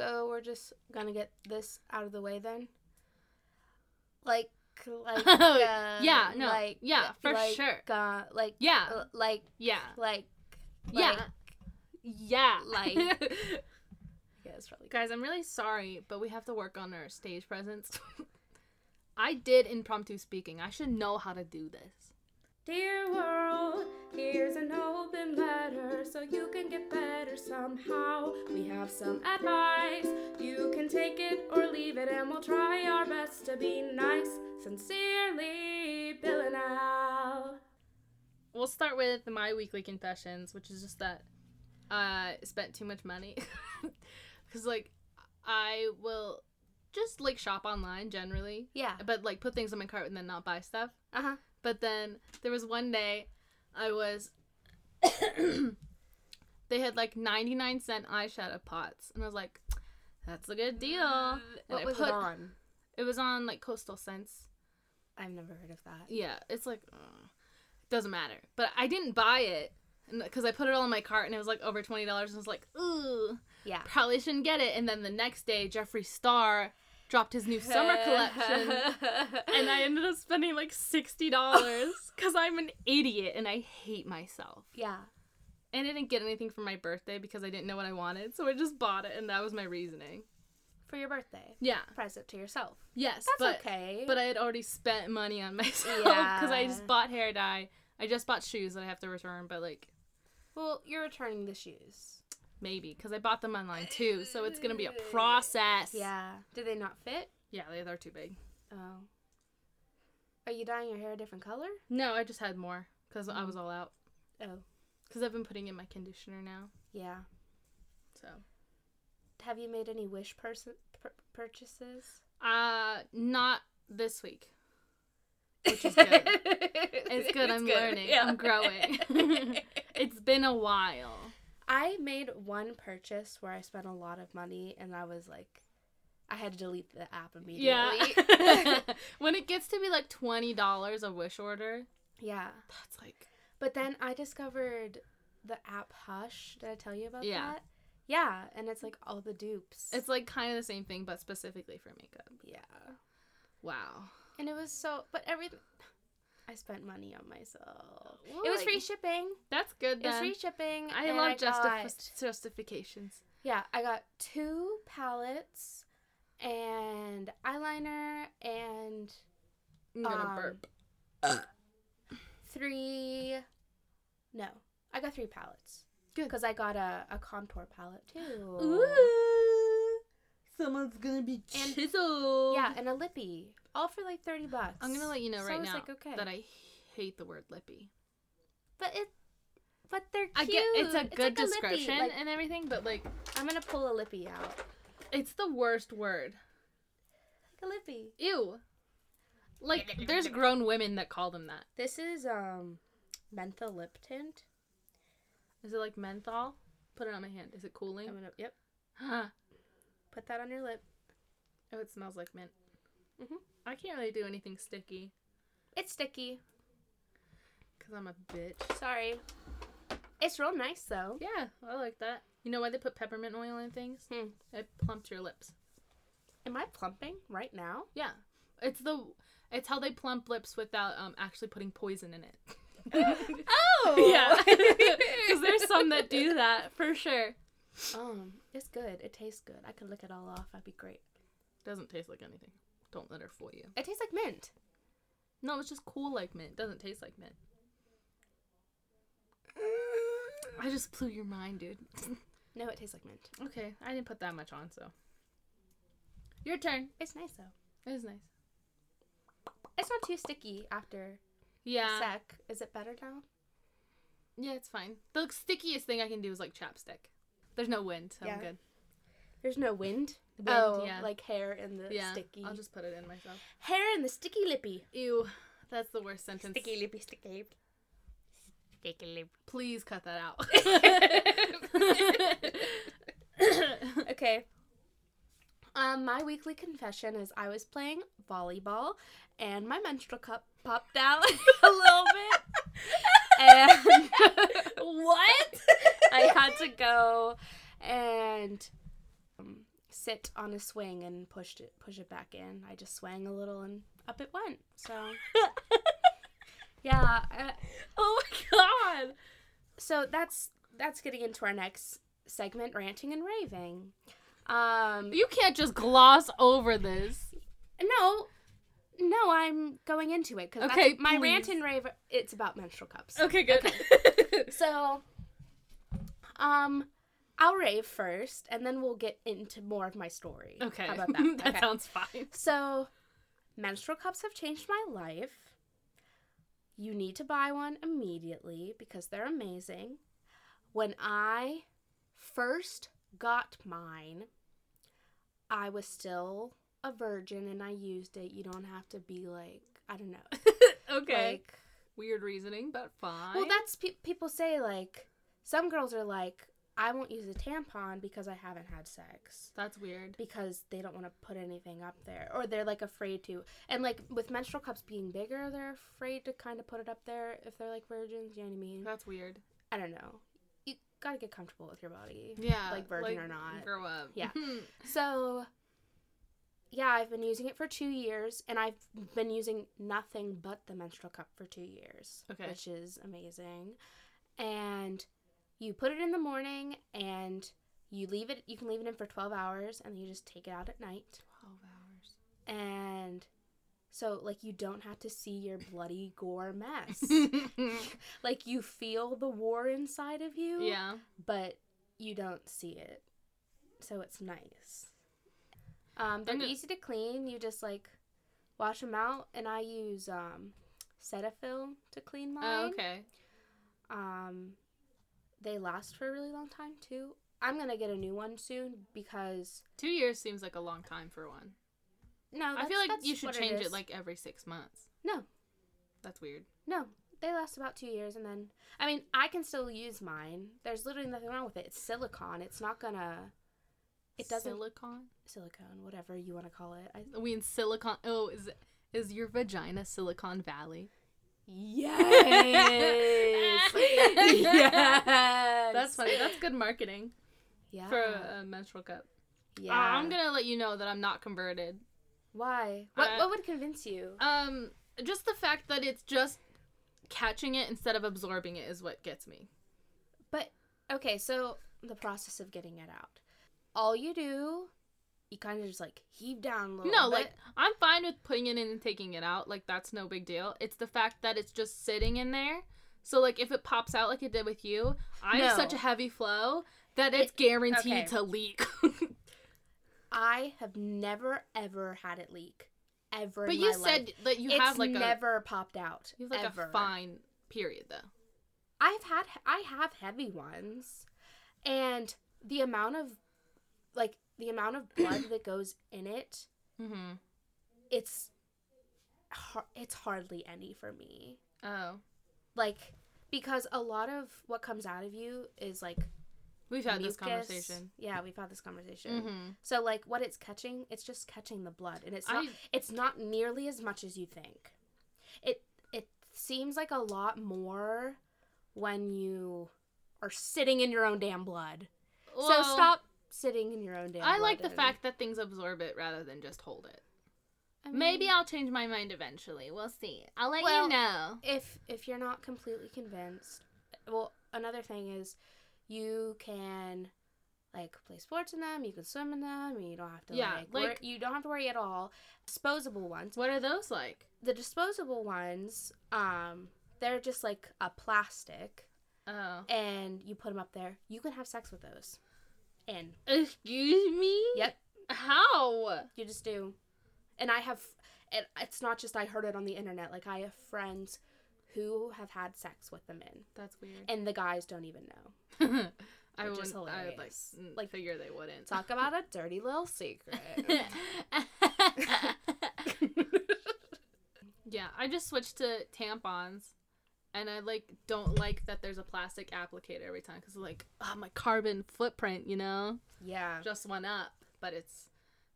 So we're just gonna get this out of the way then. Like, like, uh, yeah, no, like, yeah, for like, sure. Uh, like, Yeah. uh, like, Yeah. like, Yeah. like- Yeah. like- Yeah, it's probably Guys, I'm really sorry, but we have to work on our stage presence. I did impromptu speaking. I should know how to do this. Dear world, here's an open letter so you can get better somehow. We have some advice. You can take it or leave it, and we'll try our best to be nice. Sincerely, Bill and Al. We'll start with my weekly confessions, which is just that I spent too much money. Cuz like I will just like shop online generally, Yeah. but like put things in my cart and then not buy stuff. Uh huh. But then there was one day I was they had like 99 cent eyeshadow pots and I was like that's a good deal. And What I was put- it on? It was on like Coastal Scents. I've never heard of that. Yeah, it's like uh, doesn't matter. But I didn't buy it because I put it all in my cart and it was like over twenty dollars. And I was like, ooh, Yeah. probably shouldn't get it. And then the next day, Jeffree Star dropped his new summer collection, and I ended up spending like sixty dollars because I'm an idiot and I hate myself. yeah. And I didn't get anything for my birthday because I didn't know what I wanted, so I just bought it, and that was my reasoning. For your birthday. Yeah. Present to yourself. Yes, That's but okay. but I had already spent money on myself because I just bought hair dye. I just bought shoes that I have to return, but like well, you're returning the shoes. Maybe because I bought them online too, so it's gonna be a process. Yeah. Did they not fit? yeah, they, they're too big. Oh. Are you dyeing your hair a different color? No, I just had more because I Mm. was all out. Oh. Because I've been putting in my conditioner now, Yeah. so Have you made any wish person pur- purchases? uh, not this week. Which is good. It's good. I'm learning. I'm growing. it's been a while. I made one purchase where I spent a lot of money, and I was like, I had to delete the app immediately. Yeah. when it gets to be like twenty dollars a wish order, yeah. that's like But then I discovered the app Hush. Did I tell you about Yeah. that? Yeah, and it's like all the dupes. it's like kind of the same thing, but specifically for makeup. yeah, Wow. and it was so. But everything, I spent money on myself. Well, it was like, free shipping. That's good. It was Then. free shipping. I and love justif- got- justifications. Yeah, I got two palettes and eyeliner and I'm gonna Um, burp. three. No, I got three palettes. Good. Because I got a, a contour palette too. Ooh, someone's gonna be And- chiseled. Yeah, and a lippy. All for like 30 bucks. I'm gonna let you know So right now like, okay. that I hate the word lippy. But it. But they're cute. I get it's a good like lippy. description Like, and everything, but like I'm gonna pull a lippy out. it's the worst word. Like a lippy. Ew. Like there's grown women that call them that. This is um, menthol lip tint. Is it like menthol? Put it on my hand. Is it cooling? I'm gonna. Yep. Huh. Put that on your lip. Oh, it smells like mint. Mhm. I can't really do anything sticky It's sticky. because I'm a bitch. Sorry. It's real nice though. Yeah, I like that. You know why they put peppermint oil in things? Hmm. It plumps your lips. Am I plumping right now? Yeah, it's the it's how they plump lips without um actually putting poison in it. Oh. yeah, because there's some that do that for sure. um, it's good. It tastes good. I could lick it all off. That'd be great. Doesn't taste like anything. Don't let her fool you. It tastes like mint. No, it's just cool like mint. Doesn't taste like mint. Mm. I just blew your mind, dude. No, it tastes like mint. okay, I didn't put that much on, so. Your turn. It's nice though. It is nice. It's not too sticky after a Yeah. sec. Is it better now? Yeah, it's fine. The stickiest thing I can do is like chapstick. There's no wind, so Yeah. I'm good. There's no wind. Wind, oh, yeah. like hair in the yeah, sticky. I'll just put it in myself. Hair in the sticky lippy. Ew, that's the worst sentence. Sticky lippy, sticky lippy. Sticky lippy. Please cut that out. okay. Um, my weekly confession is I was playing volleyball and my menstrual cup popped out a little bit. And what? I had to go and sit on a swing and pushed it push it back in. I just swang a little and up it went. So yeah, oh my god. so that's that's getting into our next segment, ranting and raving. Um, You can't just gloss over this. no, no, I'm going into it because Okay, my please. rant and rave. It's about menstrual cups. Okay, good. So, um, I'll rave first, and then we'll get into more of my story. okay. How about that? that Okay. sounds fine. So, menstrual cups have changed my life. You need to buy one immediately because they're amazing. When I first got mine, I was still a virgin and I used it. You don't have to be like, I don't know. okay. Like, Weird reasoning, but fine. well, that's pe- people say like some girls are like, I won't use a tampon because I haven't had sex that's weird. because they don't want to put anything up there or they're like afraid to. And like with menstrual cups being bigger, they're afraid to kind of put it up there if they're like virgins. You know what I mean? That's weird. I don't know. You gotta get comfortable with your body. Yeah. Like virgin or not. Grow up. Yeah. So, yeah, I've been using it for two years, and I've been using nothing but the menstrual cup for two years, Okay. which is amazing. And you put it in the morning, and you leave it. You can leave it in for twelve hours, and then you just take it out at night. 12 hours And so, like, you don't have to see your bloody gore mess. like, you feel the war inside of you, yeah. but you don't see it. So it's nice. Um, they're gonna- easy to clean. You just like wash them out, and I use um, Cetaphil to clean mine. Oh, okay. Um, they last for a really long time too. I'm gonna get a new one soon because Two years seems like a long time for one. no, I feel like you should change it, like every six months. no, That's weird. no. They last about two years, and then I mean I can still use mine. There's literally nothing wrong with it. It's silicone. It's not gonna. It doesn't Silicon. silicone, whatever you want to call it. I, We in Silicon. Oh, is is your vagina Silicon Valley? Yes. yes. That's funny. That's good marketing yeah. for a, a menstrual cup. yeah. Uh, I'm gonna let you know that I'm not converted. Why? What? I- what would convince you? Um, just the fact that it's just catching it instead of absorbing it is what gets me. But okay, so the process of getting it out. All you do, you kind of just like heave down a little. No, bit. like I'm fine with putting it in and taking it out. Like that's no big deal. It's the fact that it's just sitting in there. So like if it pops out like it did with you, I have such a heavy flow that it's It- guaranteed okay. to leak. I have never ever had it leak, ever. but you said life. that you it's have like a never popped out. you have like ever. a fine period though. I've had I have heavy ones, and the amount of like the amount of blood that goes in it, Mm-hmm. it's it's hardly any for me. Oh, Like because a lot of what comes out of you is like we've had this conversation. Yeah, we've had this conversation. Mm-hmm. So like what it's catching, it's just catching the blood, and it's not I it's not nearly as much as you think. It it seems like a lot more when you are sitting in your own damn blood. so stop sitting in your own damn I blood like the and- fact that things absorb it rather than just hold it. I mean, Maybe I'll change my mind eventually. We'll see. I'll let Well- you know. if if you're not completely convinced. Well, another thing is you can like play sports in them, you can swim in them, and you don't have to Yeah, like, wor- like- you don't have to worry at all. Disposable ones. What are those like? The disposable ones, um, they're just like a plastic Oh. and you put them up there. You can have sex with those. And Excuse me? Yep. How? you just do. And I have it, it's not just I heard it on the internet. Like I have friends who have had sex with the men. That's weird. and the guys don't even know. I would I would like mm, Like, figure they wouldn't. Talk about a dirty little secret. yeah, I just switched to tampons, and I like don't like that there's a plastic applicator every time because like oh, my carbon footprint, you know, yeah. just went up, but it's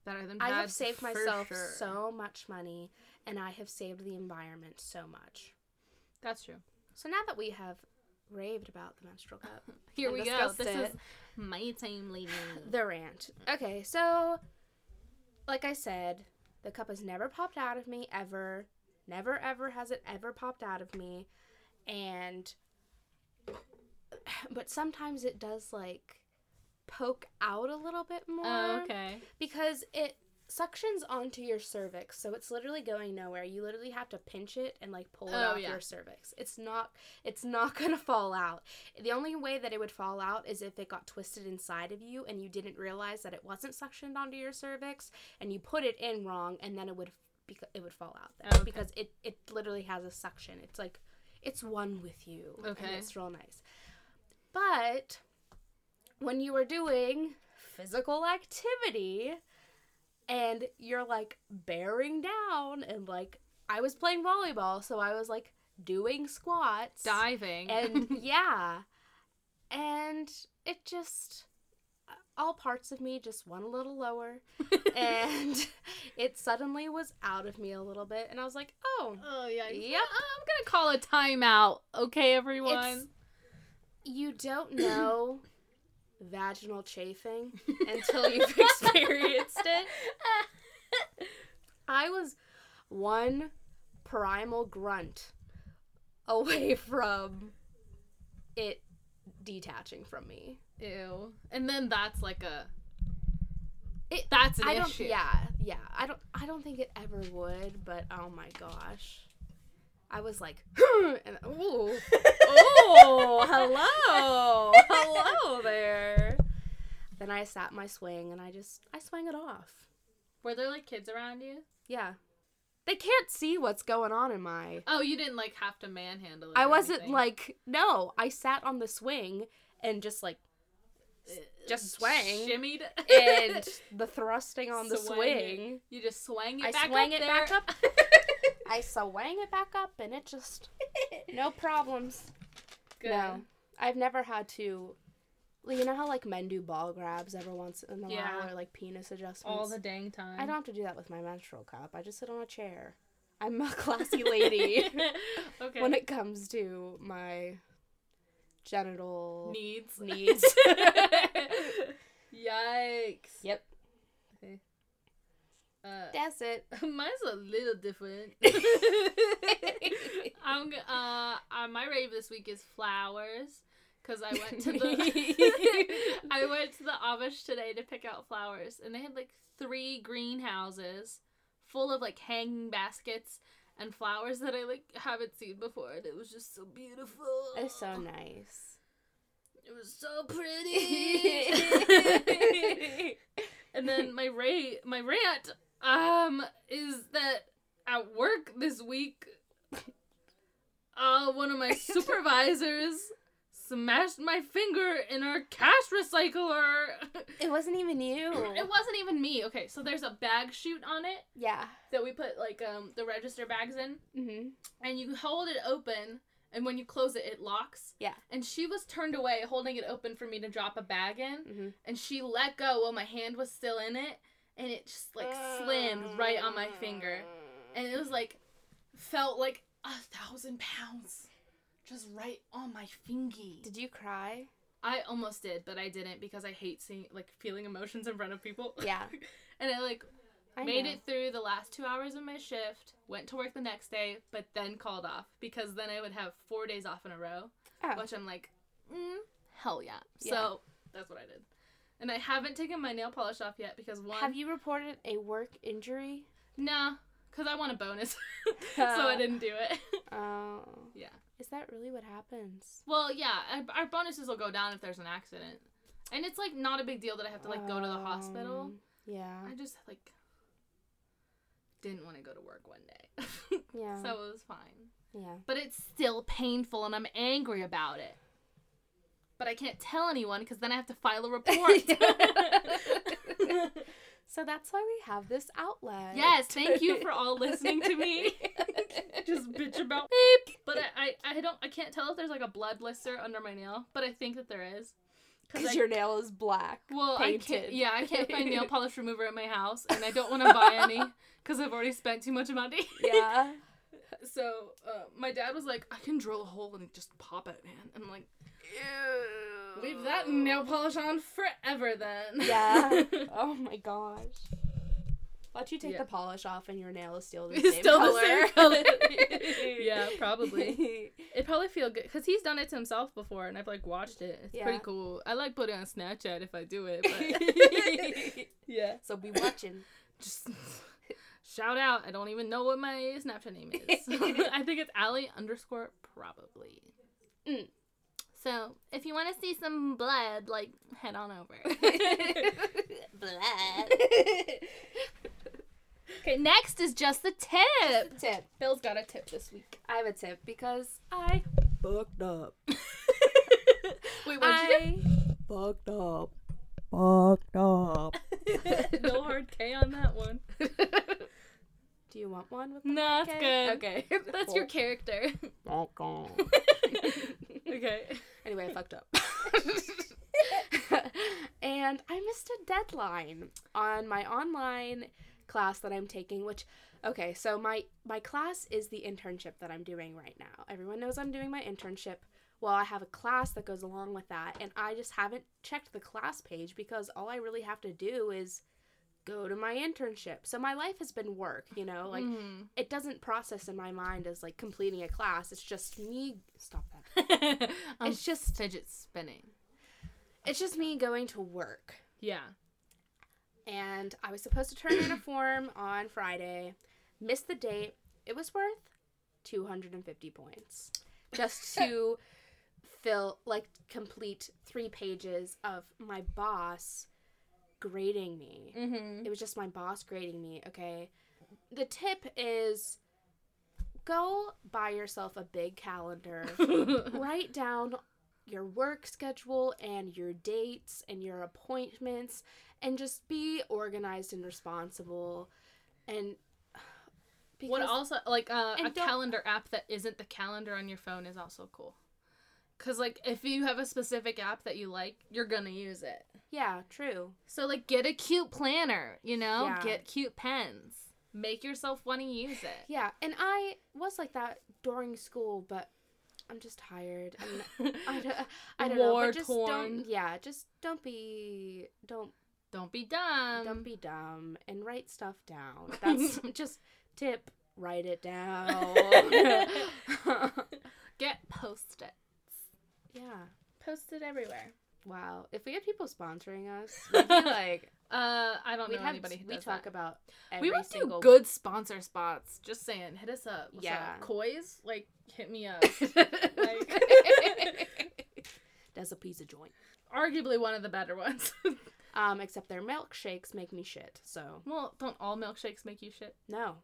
better than I have saved myself sure. so much money and I have saved the environment so much. That's true. So now that we have raved about the menstrual cup, Here we go. This it, is My time, lady. the rant. Okay, so like I said, the cup has never popped out of me ever. Never ever has it ever popped out of me. And but sometimes it does like poke out a little bit oh, more Oh, okay. because it suctions onto your cervix so it's literally going nowhere you literally have to pinch it and like pull it Oh, off yeah. your cervix it's not it's not gonna fall out the only way that it would fall out is if it got twisted inside of you and you didn't realize that it wasn't suctioned onto your cervix and you put it in wrong and then it would beca- it would fall out then oh, Okay. because it it literally has a suction it's like it's one with you and Okay. it's real nice but when you are doing physical activity and you're like bearing down and like I was playing volleyball, so I was like doing squats. Diving. And yeah. And it just all parts of me just went a little lower and it suddenly was out of me a little bit and I was like, "Oh, oh yeah. Yep. Oh, I'm gonna call a timeout. Okay, everyone. It's- you don't know vaginal chafing until you've experienced it. I was one primal grunt away from it detaching from me. Ew. And then that's like a. It- That's an I don't issue. yeah, yeah. I don't I don't think it ever would, but oh my gosh. I was like and ooh. Oh, hello. hello there. Then I sat my swing and I just I swung it off. Were there like kids around you? Yeah. They can't see what's going on in my Oh, you didn't like have to manhandle it. I wasn't anything. like no, I sat on the swing and just like just swang. Shimmied. and the thrusting on the Swang swing. You just swang it I back swang up it there. back up. I swang it back up and it just no problems. Good. No. I've never had to you know how like men do ball grabs every once in a Yeah. while or like penis adjustments? All the dang time. I don't have to do that with my menstrual cup. I just sit on a chair. I'm a classy lady okay. when it comes to my genital needs. needs. Yikes. Yep. Okay. Uh, That's it. mine's a little different. I'm uh, uh my rave this week is flowers because I went to the I went to the Amish today to pick out flowers and they had like three greenhouses full of like hanging baskets and flowers that I like haven't seen before and it was just so beautiful. It's so nice. It was so pretty. and then my ra- my rant um is that at work this week uh one of my supervisors smashed my finger in our cash recycler. It wasn't even you. it wasn't even me. Okay, so there's a bag chute on it Yeah. that we put like um the register bags in Mm-hmm. and you hold it open and when you close it it locks. Yeah. And she was turned away holding it open for me to drop a bag in Mm-hmm. and she let go while my hand was still in it and it just like slammed right on my finger and it was like felt like a thousand pounds just right on my fingy Did you cry? i almost did but i didn't because i hate seeing like feeling emotions in front of people Yeah. and i like I made know. it through the last two hours of my shift went to work the next day but then called off because then i would have four days off in a row Oh. which i'm like mm, hell yeah. Yeah. so that's what i did and i haven't taken my nail polish off yet because one Have you reported a work injury? Nah, because I want a bonus. so I didn't do it. Oh. Yeah. Is that really what happens? well, yeah, our- bonuses will go down if there's an accident. And it's like not a big deal that I have to like go to the hospital. Um, Yeah. I just like didn't want to go to work one day. Yeah. so it was fine. yeah. But it's still painful and I'm angry about it. But I can't tell anyone because then I have to file a report. So that's why we have this outlet. yes, thank you for all listening to me. just bitch about beep. But I, I, I don't I can't tell if there's like a blood blister under my nail, but I think that there is. Because your nail is black. well, I can't. Yeah, I can't find nail polish remover at my house, and I don't want to buy any because I've already spent too much money. Yeah. so uh, my dad was like, "I can drill a hole and just pop it, man." And I'm like, "Ew." Leave that nail polish on forever then. Yeah. oh my gosh. Let you take Yeah. the polish off and your nail is still the same still color. the same color. yeah, probably. It probably feel good because he's done it to himself before, and I've like watched it. It's Yeah. pretty cool. I like putting it on Snapchat if I do it, but yeah, so be watching. just shout out. I don't even know what my Snapchat name is. I think it's Allie underscore probably. Mm. So if you want to see some blood, like head on over. Blood. Okay, next is just the tip. tip. Bill's got a tip this week. I have a tip because I fucked up. Wait, what did you Fucked up. Fucked up. no hard K on that one. Do you want one with No, it's okay? good. Okay. That's your character. Okay. Anyway, I fucked up. and I missed a deadline on my online class that I'm taking, which okay, so my my class is the internship that I'm doing right now. Everyone knows I'm doing my internship. Well, I have a class that goes along with that, and I just haven't checked the class page because all I really have to do is go to my internship. So my life has been work, you know, like Mhm. it doesn't process in my mind as like completing a class. It's just me stop that. It's just fidget spinning. it's just me going to work. Yeah. And I was supposed to turn in a form on Friday, missed the date. It was worth 250 points just to fill like complete 3 pages of my boss grading me. Mm-hmm. It was just my boss grading me, okay? The tip is go buy yourself a big calendar. write down your work schedule and your dates and your appointments and just be organized and responsible and what also like uh, a calendar app that isn't the calendar on your phone is also cool. Cause like if you have a specific app that you like, you're gonna use it. yeah true So like get a cute planner, you know? Yeah. Get cute pens. Make yourself want to use it. yeah and i was like that during school but i'm just tired and i don't, I don't know War but just torn. don't yeah just don't be don't Don't be dumb. don't be dumb and write stuff down that's just tip write it down Get post it. yeah Post it everywhere. Wow. If we had people sponsoring us, we'd be like, Uh, I don't know have, anybody who we does talk that. about we would do good sponsor spots. Just saying, hit us up. What's Yeah. up? Koi's, like, hit me up. like, That's a piece of joint. arguably one of the better ones. Um, except their milkshakes make me shit. So well, don't all milkshakes make you shit? no.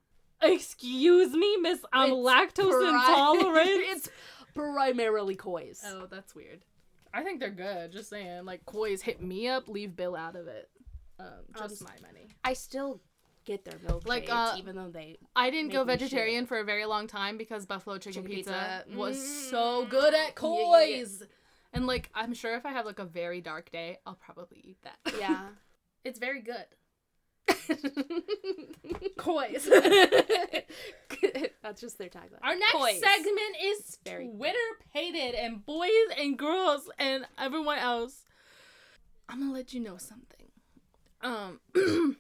Excuse me, miss. I'm It's lactose pri- intolerant. it's primarily Koi's. oh, that's weird. I think they're good. Just saying, like, Koi's hit me up. Leave Bill out of it. Um, just Um, my money. I still get their milkshakes, Like, uh, even though they. I didn't go vegetarian for a very long time because buffalo chicken, Chicken pizza, pizza. was Mm. so good at Yeah, yeah, yeah. And like I'm sure if I have like a very dark day, I'll probably eat that. Yeah. It's very good. Koi's. That's just their tagline. Our next Koi's. segment is Very- Twitter pated and boys and girls and everyone else. I'm gonna let you know something. Um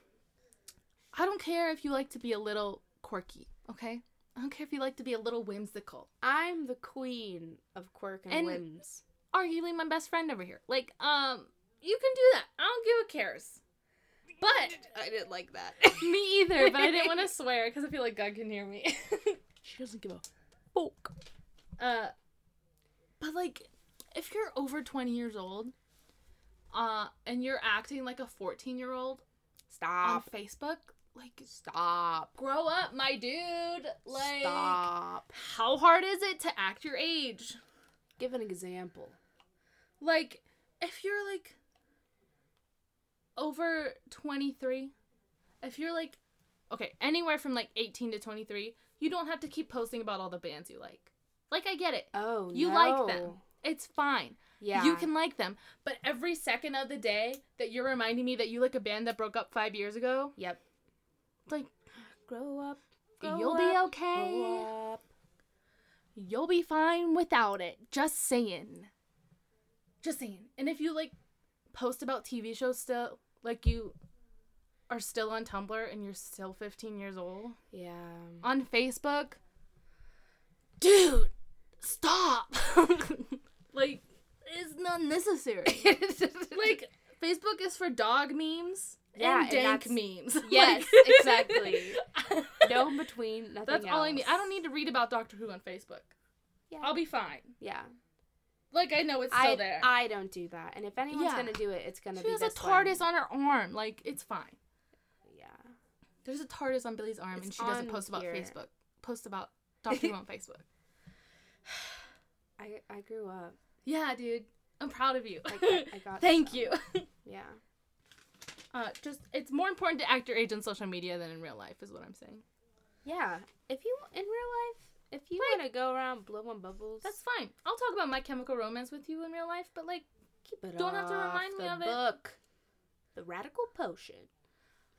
I don't care if you like to be a little quirky, okay? I don't care if you like to be a little whimsical. I'm the queen of quirk and, And- whims. Arguably my best friend over here. Like, um, you can do that. I don't give a cares. But I didn't like that. me either. But I didn't want to swear because I feel like God can hear me. She doesn't give a fuck. uh, but like, if you're over twenty years old, uh, and you're acting like a fourteen year old stop on Stop. Facebook, like, Stop. grow up, my dude. Like, Stop. how hard is it to act your age? Give an example. Like, if you're like over 23, if you're like, okay, anywhere from like 18 to 23, you don't have to keep posting about all the bands you like. Like, I get it. Oh, You no. like them. It's fine. Yeah. You can like them. But every second of the day that you're reminding me that you like a band that broke up five years ago, Yep. like, Grow up. Grow you'll be okay. Grow up. You'll be fine without it. Just saying. Just saying. And if you like post about TV shows still, like you are still on Tumblr and you're still 15 years old Yeah. on Facebook, dude, stop. like it's not necessary. like Facebook is for dog memes Yeah, and and dank that's- memes. Yes, Like- exactly. no in between, nothing That's all I else. need. I don't need to read about Doctor Who on Facebook. Yeah. I'll be fine. yeah. Like I know it's still I, there. I don't do that. And if anyone's Yeah. gonna do it, it's gonna she be She has a TARDIS one. on her arm. Like it's fine. Yeah. There's a TARDIS on Billy's arm, It's and she doesn't post about here. Facebook. Post about Doctor Who on Facebook. I I grew up. Yeah, dude. I'm proud of you. I got, I got Thank you. Yeah. Uh, just it's more important to act your age on social media than in real life, is what I'm saying. Yeah. If you in real life, if you Like- want to go around blowing bubbles, That's fine. I'll talk about My Chemical Romance with you in real life, but like, keep it don't have to remind me of it. book. The Radical Potion.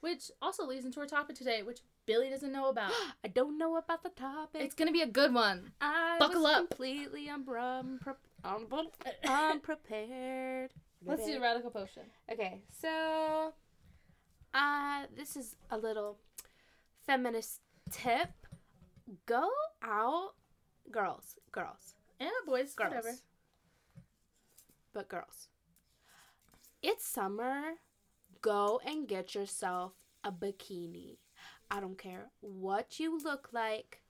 which also leads into our topic today, which Billy doesn't know about. I don't know about the topic. it's gonna be a good one. I buckle up. completely unpre- unpre- unprepared. Let's do the radical potion. Okay, so uh this is a little feminist tip. Go out girls, girls, And boys, girls. whatever. But girls. It's summer. Go and get yourself a bikini. I don't care what you look like.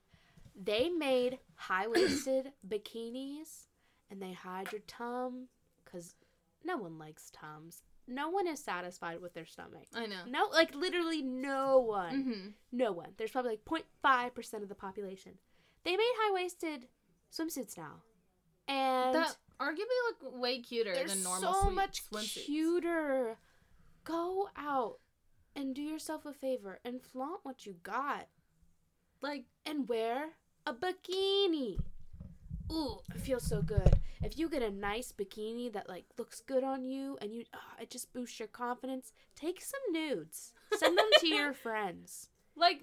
They made high-waisted bikinis and they hide your tum cuz no one likes tums. No one is satisfied with their stomach. I know. No, like literally no one. Mm-hmm. No one. There's probably like 0.5% of the population. They made high-waisted swimsuits now. And That arguably look way cuter they're than normal so much swimsuits. cuter. Go out and do yourself a favor and flaunt what you got Like and wear a bikini. Ooh, it feels so good. If you get a nice bikini that like looks good on you and you ah, it just boosts your confidence, take some nudes. Send them to your friends. like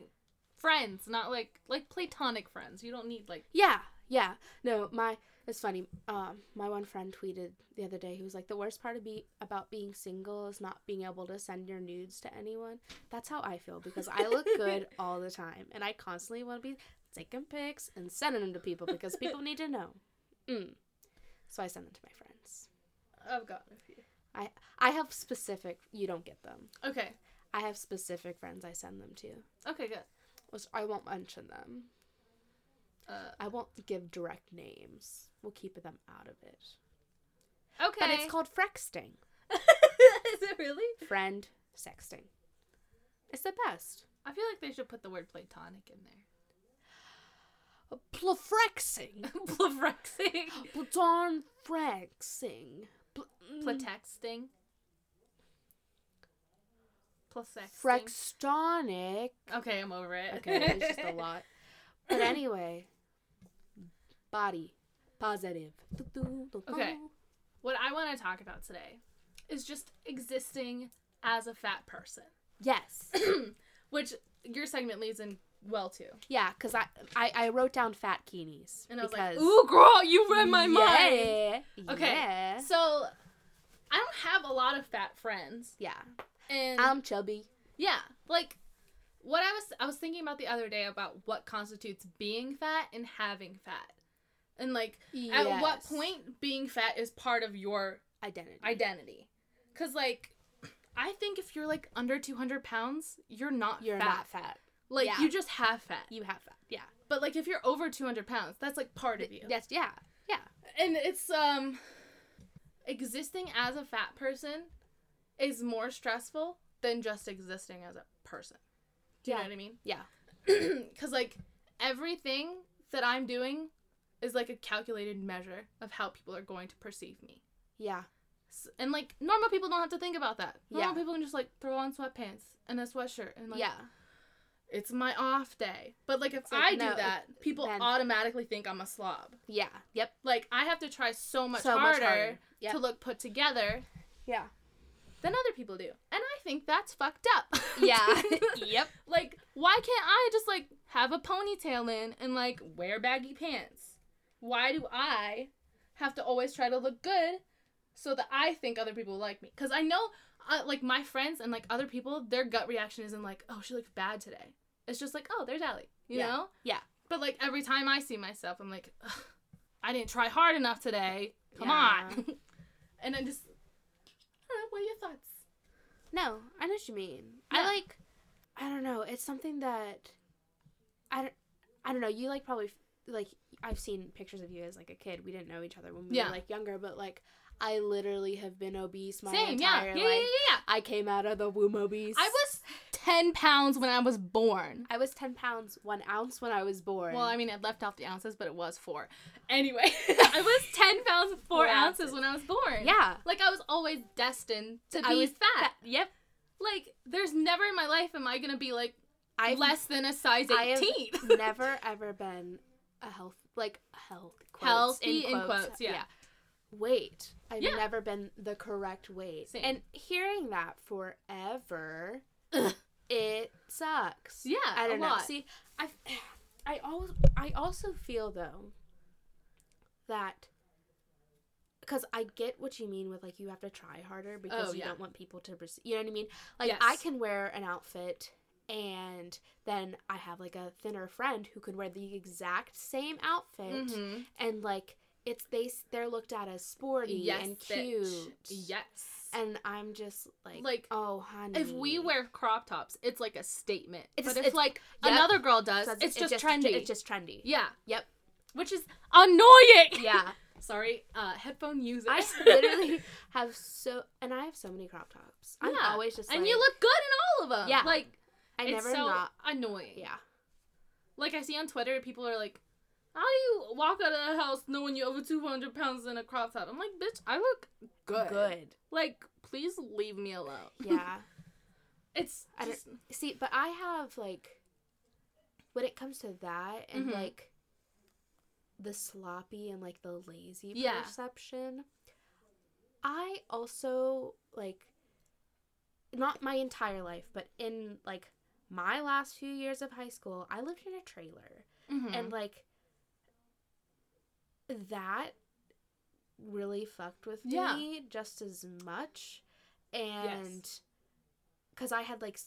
friends, not like like platonic friends. You don't need like Yeah, yeah. No, my it's funny. Um, my one friend tweeted the other day. He was like, "The worst part of be about being single is not being able to send your nudes to anyone." That's how I feel because I look good all the time, and I constantly want to be taking pics and sending them to people because people need to know. Mm. So I send them to my friends. I've got a few. I have specific. You don't get them. Okay. I have specific friends I send them to. Okay, good. Which I won't mention them. Uh, I won't give direct names. We'll keep them out of it. okay. But it's called frexting. Is it really? Friend sexting. It's the best. I feel like they should put the word platonic in there. Plafrexing. Plafrexing. Platon frexing. Pl- mm, Platexting. Plasexting. Frextonic. Okay, I'm over it. Okay, it's just a lot. But anyway, body positive. Okay. What I want to talk about today is just existing as a fat person, Yes. which your segment leads in well too. Yeah, because I, I I wrote down fatkinis. And I was because like, "Ooh, girl, you read my mind." yeah, Okay. Yeah. So, I don't have a lot of fat friends, Yeah. and I'm chubby. yeah, like what I was I was thinking about the other day about what constitutes being fat and having fat, and like at what point being fat is part of your identity? identity. Cause like I think if you're like under 200 pounds, you're not You're fat. not fat. Like Yeah. you just have fat. You have fat. Yeah. But like if you're over 200 pounds, that's like part of you. Yes. Yeah. Yeah. And it's um existing as a fat person is more stressful than just existing as a person. Do you Yeah. know what I mean? Yeah. Cuz like everything that I'm doing is like a calculated measure of how people are going to perceive me. Yeah. And like normal people don't have to think about that. Normal Yeah. people can just like throw on sweatpants and a sweatshirt and like yeah. It's my off day. But like if like, I no, do that, people then- automatically think I'm a slob. Yeah. Yep. Like I have to try so much so harder, much harder. Yep. to look put together Yeah. than other people do. And I think that's fucked up. Yeah. yep. like why can't I just like have a ponytail in and like wear baggy pants? Why do I have to always try to look good so that I think other people like me. Because I know, uh, like, my friends and, like, other people, their gut reaction isn't like, oh, she looks bad today. It's just like, oh, there's Allie. You Yeah. know? Yeah. But, like, every time I see myself, I'm like, I didn't try hard enough today. Come Yeah. on. and I just, I don't know, what are your thoughts? No, I know what you mean. Yeah. I like, I don't know. It's something that, I don't, I don't know. You like probably like I've seen pictures of you as like a kid. We didn't know each other when we Yeah. were like younger, but like I literally have been obese my Same, yeah. entire Yeah, yeah, life. yeah, yeah. I came out of the womb obese. I was 10 pounds when I was born. I was ten pounds one ounce when I was born. Well, I mean, I left off the ounces, but it was four. Anyway, I was 10 pounds, four, Four ounces ounces. when I was born. yeah, Like, I was always destined to I be was fat. Yep, Like, there's never in my life am I going to be, like, I've less than a size I have 18. never ever been a health like health quotes, Healthy in quotes, yeah. Weight. I've Yeah. never been the correct weight. Same. And hearing that forever, it sucks. Yeah, I don't know. lot. See, I, I always, I also feel though that because I get what you mean with like you have to try harder because Oh, you yeah. don't want people to, perceive, you know what I mean? Like Yes. I can wear an outfit and then I have like a thinner friend who can wear the exact same outfit Mhm. and like it's they they're looked at as sporty Yes, and bitch. cute. Yes. And I'm just like, Like, oh honey. if we wear crop tops, it's like a statement. It's but if it's- like yep. another girl does, So it's, just it trendy. It's just trendy. yeah. Yep. Which is annoying. Yeah. Sorry, uh, headphone users. I literally have so, and I have so many crop tops. I'm always just and like, you look good in all of them. Yeah. Like I it's never so not. annoying. Yeah. Like I see on Twitter, people are like, "How do you walk out of the house knowing you're over two hundred pounds in a crop top?" I'm like, "Bitch, I look good. Good. Like, please leave me alone." Yeah. it's I don't- See, but I have like, when it comes to that and Mhm. like, the sloppy and like the lazy Yeah. perception, I also like, not my entire life, but in like my last few years of high school, I lived in a trailer. mhm. and like that really fucked with Yeah. me just as much. And because i had like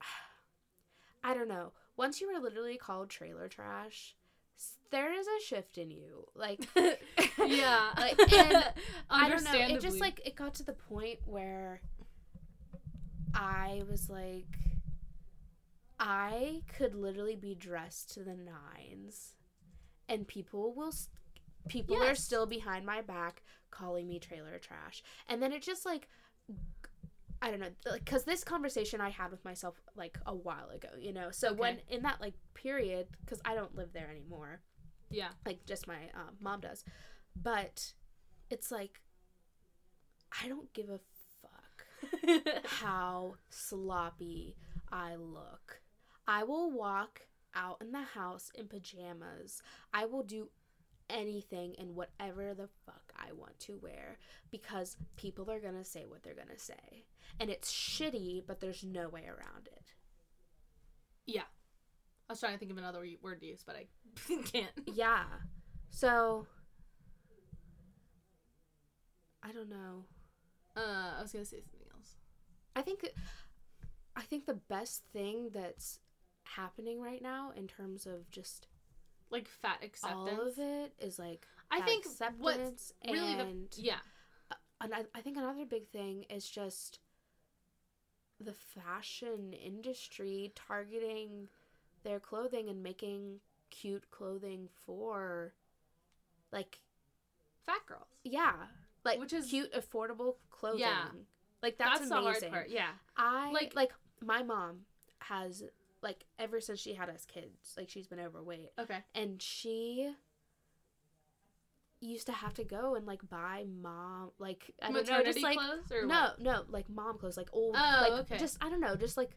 i don't know. Once you were literally called trailer trash there is a shift in you. Like yeah, like, and I don't know. It just like it got to the point where I was like, I could literally be dressed to the nines, and people will, people are still behind my back calling me trailer trash, and then it just like. I don't know, because this conversation I had with myself like a while ago, you know. So when in that like period, because I don't live there anymore, yeah, like just my um, mom does. But it's like i don't give a fuck how sloppy i look. I will walk out in the house in pajamas. I will do anything and whatever the fuck i want to wear because people are gonna say what they're gonna say and it's shitty but there's no way around it yeah. I was trying to think of another word to use, but I can't. yeah so i don't know Uh, I was gonna say something else. I think I think the best thing that's happening right now in terms of just Like fat acceptance. all of it is like I fat think what's acceptance really the and yeah. and I, I think another big thing is just the fashion industry targeting their clothing and making cute clothing for like Fat girls. yeah like Which is- cute affordable clothing Yeah. like that's, That's, amazing the hard part. Yeah. I Like- like my mom has like ever since she had us kids, like she's been overweight Okay. and she used to have to go and like buy mom like I don't know Maternity just like clothes or no what? no like mom clothes like old Oh, like okay. just I don't know just like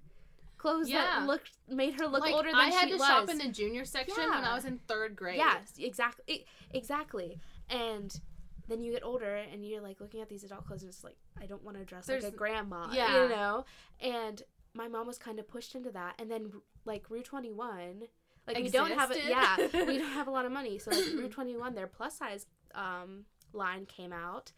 clothes Yeah. that looked made her look like, older than I had to was. shop in the junior section when I was in third grade. Yes, exactly, exactly. And then you get older, and you're like looking at these adult clothes, and it's like I don't want to dress like a grandma, yeah. you know. And my mom was kind of pushed into that, and then like Rue Twenty One, like we don't have it. Yeah, we don't have a lot of money, so like Rue Twenty One, their plus size um line came out,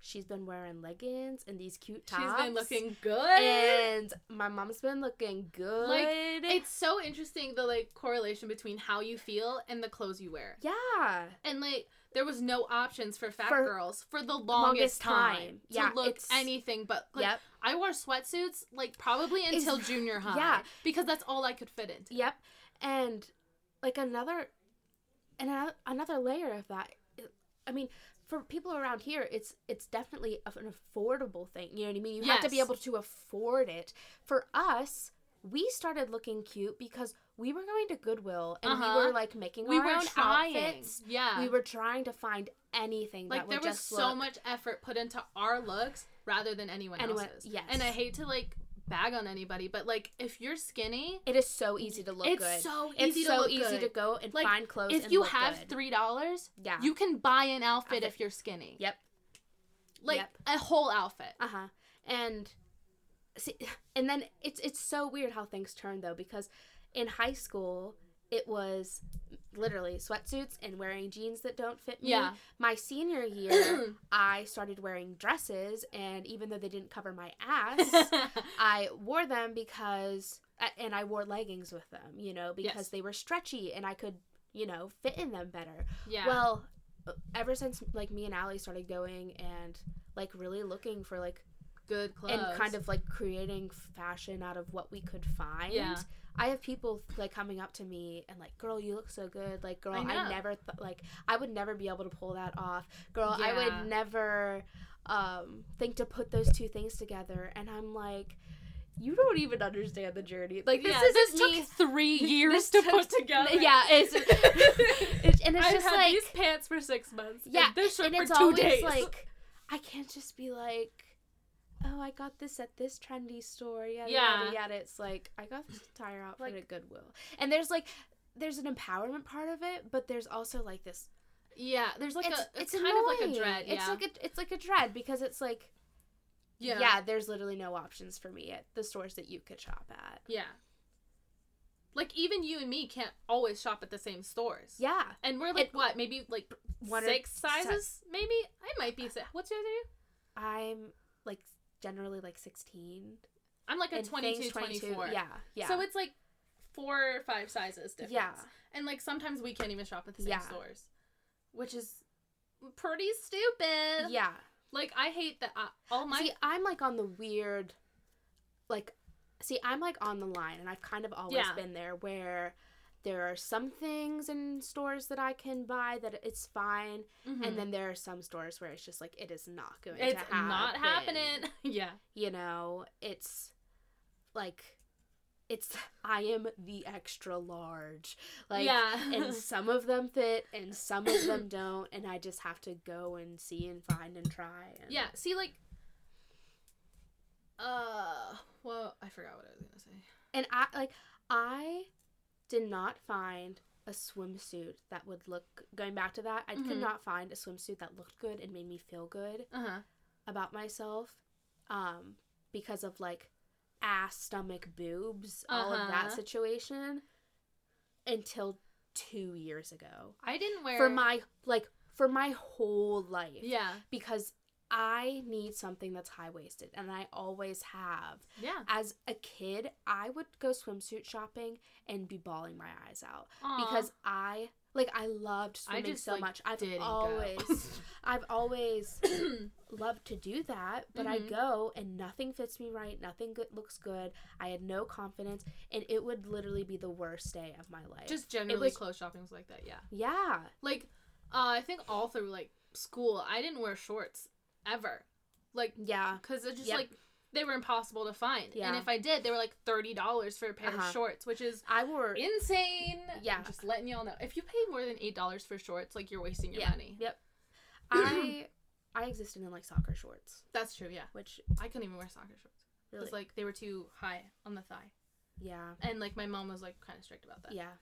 she's been wearing leggings and these cute She's tops. been looking good. and my mom's been looking good. Like it's so interesting the like correlation between how you feel and the clothes you wear. yeah. And like there was no options for fat For girls for the longest, longest time, time. to Yeah, look anything but like yep. I wore sweatsuits like probably It's- until junior high. yeah. Because that's all I could fit into. Yep. And like another and another layer of that I mean for people around here it's it's definitely an affordable thing. You know what I mean? You have to be able to afford it. For us, we started looking cute because we were going to Goodwill and Uh-huh. we were like making We our were own trying. outfits. Yeah. We were trying to find anything like that there would was so look- much effort put into our looks rather than anyone, Anyone- else's. yes. And I hate to like bag on anybody, but like if you're skinny, It is so easy to look it's good. so it's to so easy good. to go and Like, find clothes. if you have good. three dollars, yeah, you can buy an outfit Outfit. if you're skinny. Yep. Like Yep. a whole outfit. Uh huh. And see, and then it's it's so weird how things turn though because in high school it was literally sweatsuits and wearing jeans that don't fit me. Yeah. My senior year, I started wearing dresses, and even though they didn't cover my ass, I wore them because, and I wore leggings with them, you know, because Yes. they were stretchy and I could, you know, fit in them better. yeah. Well, ever since like me and Allie started going and like really looking for like good clothes. and kind of like creating fashion out of what we could find. Yeah. I have people like coming up to me and like, "Girl, you look so good." Like, "Girl, I I, never th- like I would never be able to pull that off." Girl, I would never um think to put those two things together. And I'm like, "You don't even understand the journey." Like this yeah, isn't this me. three years to took- put together. Yeah, it's, it's and it's I've just had like these pants for six months. yeah, and this shirt and for it's two always days. like I can't just be like, oh, I got this at this trendy store. Yada Yeah. yada yada. It's like I got this entire outfit Like- at Goodwill, and there's like, there's an empowerment part of it, but there's also like this. yeah, there's like it's a it's, it's kind of like a dread. Yeah, It's like a it's like a dread because it's like yeah, yeah. there's literally no options for me at the stores that you could shop at. yeah. Like even you and me can't always shop at the same stores. Yeah, And we're like It- what? Maybe like One six si- sizes? Maybe I might be. What's your other? I'm like generally like 16. I'm like a and 22, 24. Yeah, yeah. So it's like four or five sizes difference. Yeah. And like sometimes we can't even shop at the same Yeah. stores, which is pretty stupid. yeah. Like I hate that. I, all my see, I'm like on the weird, like, see, I'm like on the line, and I've kind of always Yeah. been there where there are some things in stores that I can buy that it's fine, Mhm. and then there are some stores where it's just like it is not going it's to happen. not happening. yeah. You know, it's like. It's I am the extra large, like, yeah. and some of them fit and some of them don't, and I just have to go and see and find and try. And, yeah. See, like. Uh. Well, I forgot what I was gonna say. And I like I did not find a swimsuit that would look going back to that, I Mhm. could not find a swimsuit that looked good and made me feel good Uh huh. about myself. Um because of like ass, stomach, boobs, all of that Uh-huh. situation until 2 years ago. I didn't wear For my like for my whole life Yeah. because I need something that's high waisted, and I always have Yeah. as a kid, I would go swimsuit shopping and be bawling my eyes out Aw. because I like I loved I swimming just, so like, much. I've always I've always loved to do that, but I Mhm. go and nothing fits me right, nothing good looks good. I had no confidence and it would literally be the worst day of my life. just generally was- clothes shopping was like that. Yeah. yeah. Like, uh, I think all through like school, I didn't wear shorts ever. Like, Yeah. because it's just Yep. like they were impossible to find. Yeah. And if I did, they were like thirty dollars for a pair Uh-huh. of shorts, which is I wore insane. Yeah. Just letting y'all know. If you pay more than eight dollars for shorts, like you're wasting your Yeah. money. Yep. I I existed in like soccer shorts, That's true. Yeah. which I couldn't even wear soccer shorts. Really was like they were too high on the thigh, yeah. and like my mom was like kind of strict about that. Yeah.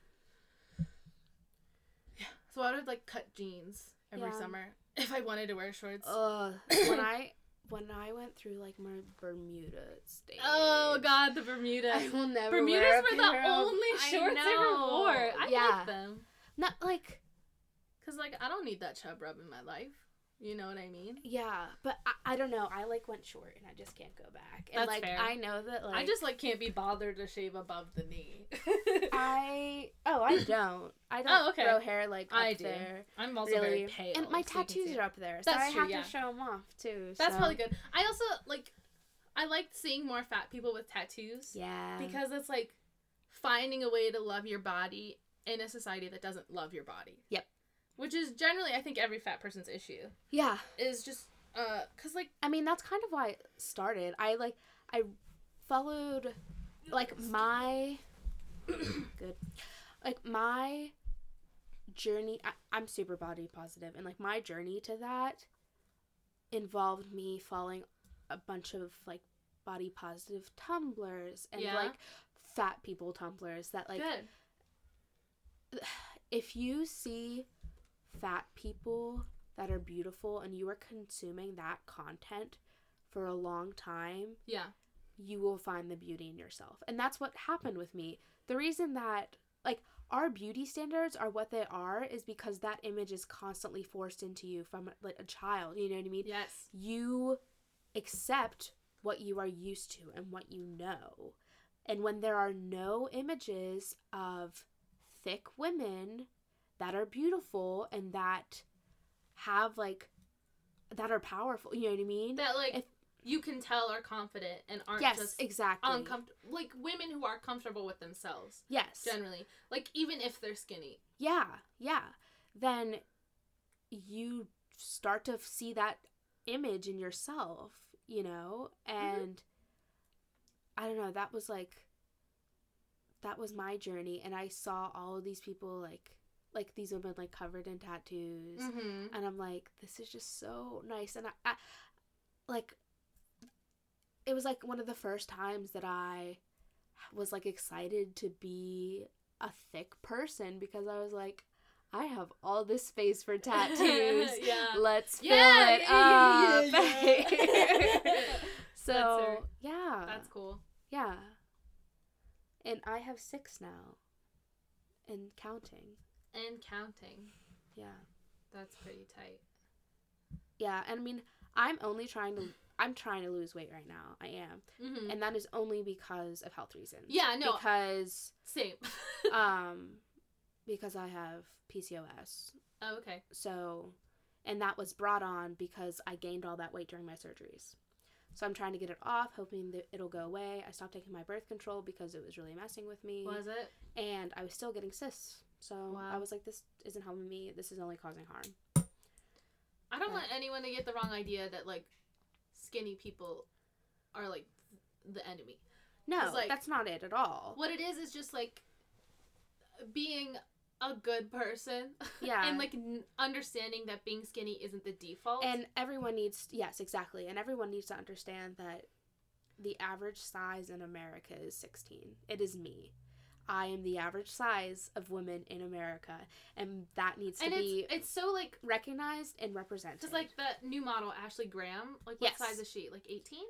Yeah. So I would like cut jeans every Yeah. summer if I wanted to wear shorts. Ugh. when I when I went through like my Bermuda stage. Oh God, the Bermuda. I will never. Bermudas were the only shorts I, ever wore. I yeah. like them. Not like Cause like I don't need that chub rub in my life. You know what I mean? Yeah, but I, I don't know. I like went short and I just can't go back. And That's like fair. I know that like I just like can't be bothered to shave above the knee. I oh I don't. I don't Oh, okay. grow hair like up I do. there. I'm also really. very pale. and my so you can see tattoos are up there, so That's I true, have yeah. to show them off too. That's so- probably good. I also like. I like seeing more fat people with tattoos Yeah. because it's like finding a way to love your body in a society that doesn't love your body. Yep. Which is generally, I think, every fat person's issue yeah. is just uh, cause like I mean, that's kind of why it started. I like I followed like my good like my journey I, i'm super body positive and like my journey to that involved me following a bunch of like body positive Tumblrs and Yeah. like fat people Tumblrs that like good. if you see fat people that are beautiful and you are consuming that content for a long time Yeah. you will find the beauty in yourself. And that's what happened with me. The reason that like our beauty standards are what they are is because that image is constantly forced into you from like a child, you know what I mean? Yes. You accept what you are used to and what you know. And when there are no images of thick women that are beautiful and that have like that are powerful, you know what I mean? That like If- you can tell are confident and aren't yes, just exactly. uncomfortable. Like women who are comfortable with themselves. yes. Generally, like even if they're skinny. yeah yeah then you start to see that image in yourself you know Mm-hmm. and i don't know that was like that was my journey and i saw all of these people like like these women like covered in tattoos Mm-hmm. and i'm like this is just so nice and I, I like it was like one of the first times that i was like excited to be a thick person because i was like i have all this space for tattoos yeah. let's fill Yeah, it yeah, up yeah, yeah. so That's yeah That's cool. yeah and i have six now and counting And counting. yeah That's pretty tight. yeah and i mean i'm only trying to i'm trying to lose weight right now i am Mm-hmm. and that is only because of health reasons Yeah, no. because Same. um because i have pcos oh, okay. so and that was brought on because i gained all that weight during my surgeries so i'm trying to get it off hoping that it'll go away i stopped taking my birth control because it was really messing with me Was it? and i was still getting cysts so i was like this isn't helping me this is only causing harm I don't Uh, want anyone to get the wrong idea that like skinny people are like the enemy. No, like- that's not it at all What it is is just like being a good person. Yeah. and like n- understanding that being skinny isn't the default. And everyone needs, yes, exactly. And everyone needs to understand that the average size in America is 16. It is me. I am the average size of women in America. And that needs to and be it's it's so like recognized and represented. because like the new model Ashley Graham, like what Yes. size is she? Like eighteen?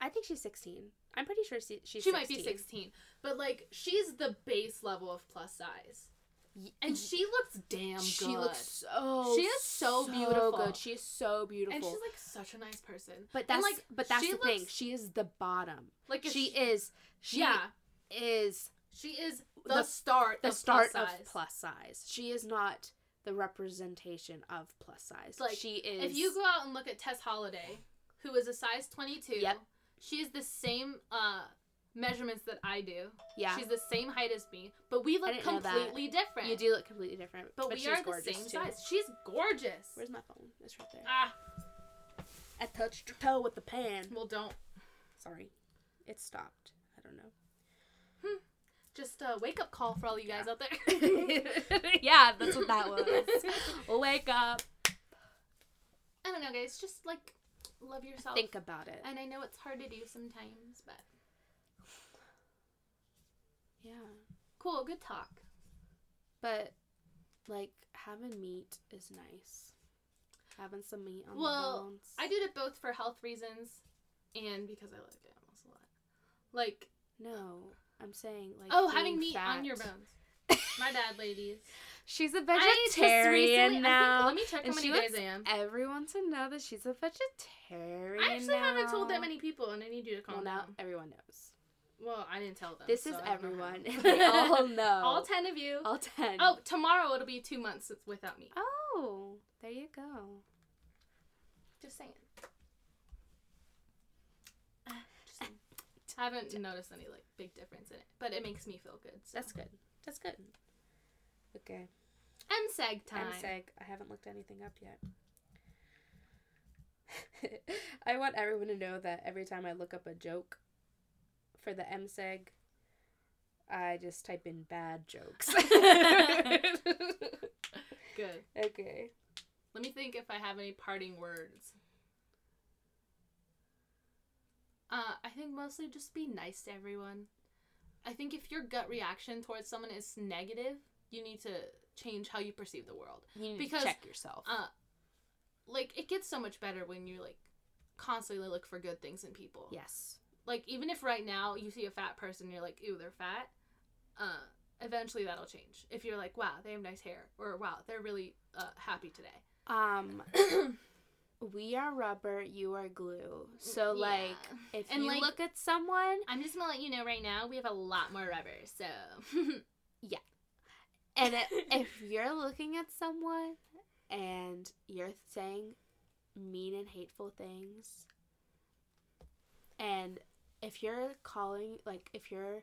I think she's 16. I'm pretty sure she, she's she 16. might be sixteen, but like she's the base level of plus size, and she looks damn good. she looks so She is so beautiful. good. She is so beautiful. and she's like such a nice person. but and, that's like, but that's she the thing. She is the bottom. Like if She is she yeah, is she is the, the- start the of start plus of size. plus size. She is not the representation of plus size. Like, she is. If you go out and look at Tess Holliday, who is a size 22, Yep. she is the same uh, measurements that I do. yeah, She's the same height as me, but we look didn't know that. completely different. you do look completely different, But, we she's are the same too. size. She's gorgeous. Where's my phone? It's right there. Ah, I touched your toe with the pan. well, don't. Sorry, it stopped. I don't know. Just a wake up call for all you guys out there. yeah, that's what that was. Wake up. I don't know, guys. Just like love yourself. Think about it. and I know it's hard to do sometimes, but Yeah, cool. Good talk. but like having meat is nice. Having some meat on Well, the bones. I did it both for health reasons and because I like animals a lot. Like, no, I'm saying like oh, having meat on your bones. My bad, ladies. She's a vegetarian now. think, let me check how many days I am. everyone to know that she's a vegetarian. I actually haven't told that many people, and I need you to calm Well, now everyone knows. Well, I didn't tell them. This so is I don't know everyone. they all know. All ten of you. All ten. Oh, tomorrow it'll be two months without me. Oh, there you go. Just saying. Uh, just saying. I haven't noticed any like big difference in it, but it makes me feel good. So. That's good. That's good. Okay. MSEG time. MSEG. I haven't looked anything up yet. I want everyone to know that every time I look up a joke for the MSEG, I just type in bad jokes. Good. okay. Let me think if I have any parting words. Uh, I think mostly just be nice to everyone. I think if your gut reaction towards someone is negative, you need to change how you perceive the world. You need Because, to check yourself. Uh, like it gets so much better when you like constantly look for good things in people. yes. Like even if right now you see a fat person, you're like, ew, they're fat. Uh, eventually that'll change. If you're like, wow, they have nice hair, or wow, they're really uh, happy today. Um, we are rubber, you are glue. So, Yeah. like, if And, you like- look at someone I'm just gonna let you know right now we have a lot more rubber, so Yeah. And if you're looking at someone and you're saying mean and hateful things, and if you're calling, like, if you're,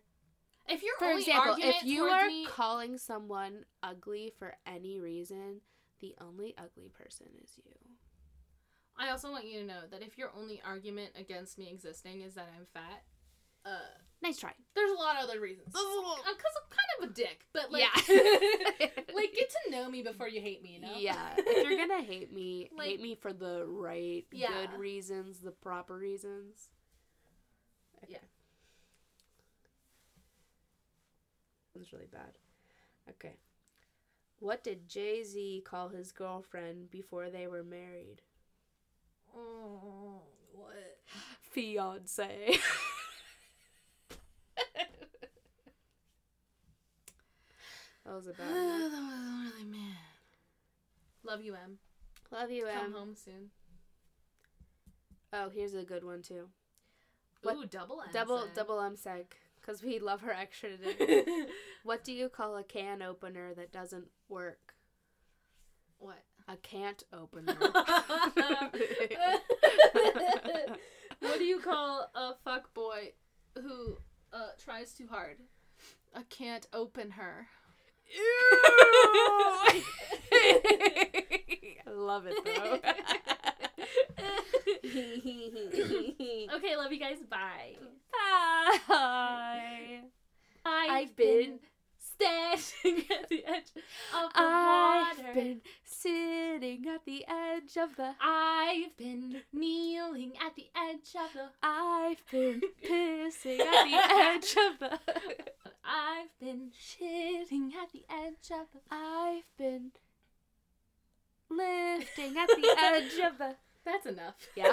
if you're for example, if you are me, calling someone ugly for any reason, the only ugly person is you. I also want you to know that if your only argument against me existing is that I'm fat, uh, Nice try. there's a lot of other reasons. Because I'm kind of a dick, but like, Yeah. like get to know me before you hate me. You know? Yeah. If you're gonna hate me, Like- hate me for the right, Yeah. good reasons, the proper reasons. Yeah. That was really bad. Okay. What did Jay Z call his girlfriend before they were married? Oh, what? Fiance. that was a bad that one. was really mad. Love you, Em. Love you, M. Come home soon. Oh, here's a good one too. What- Ooh, double M. Double seg. double M seg, because we love her extra today. what do you call a can opener that doesn't work? what? A can't open opener. what do you call a fuck boy who uh, tries too hard? I can't open her. Ew! I love it though. okay, love you guys. Bye. Bye. I've been standing at the edge of the I've water. been sitting at the edge of the. I've been kneeling at the edge of the. I've been pissing at the edge of the. I've been shitting at the edge of the. I've been lifting at the edge of the. That's enough. Yeah.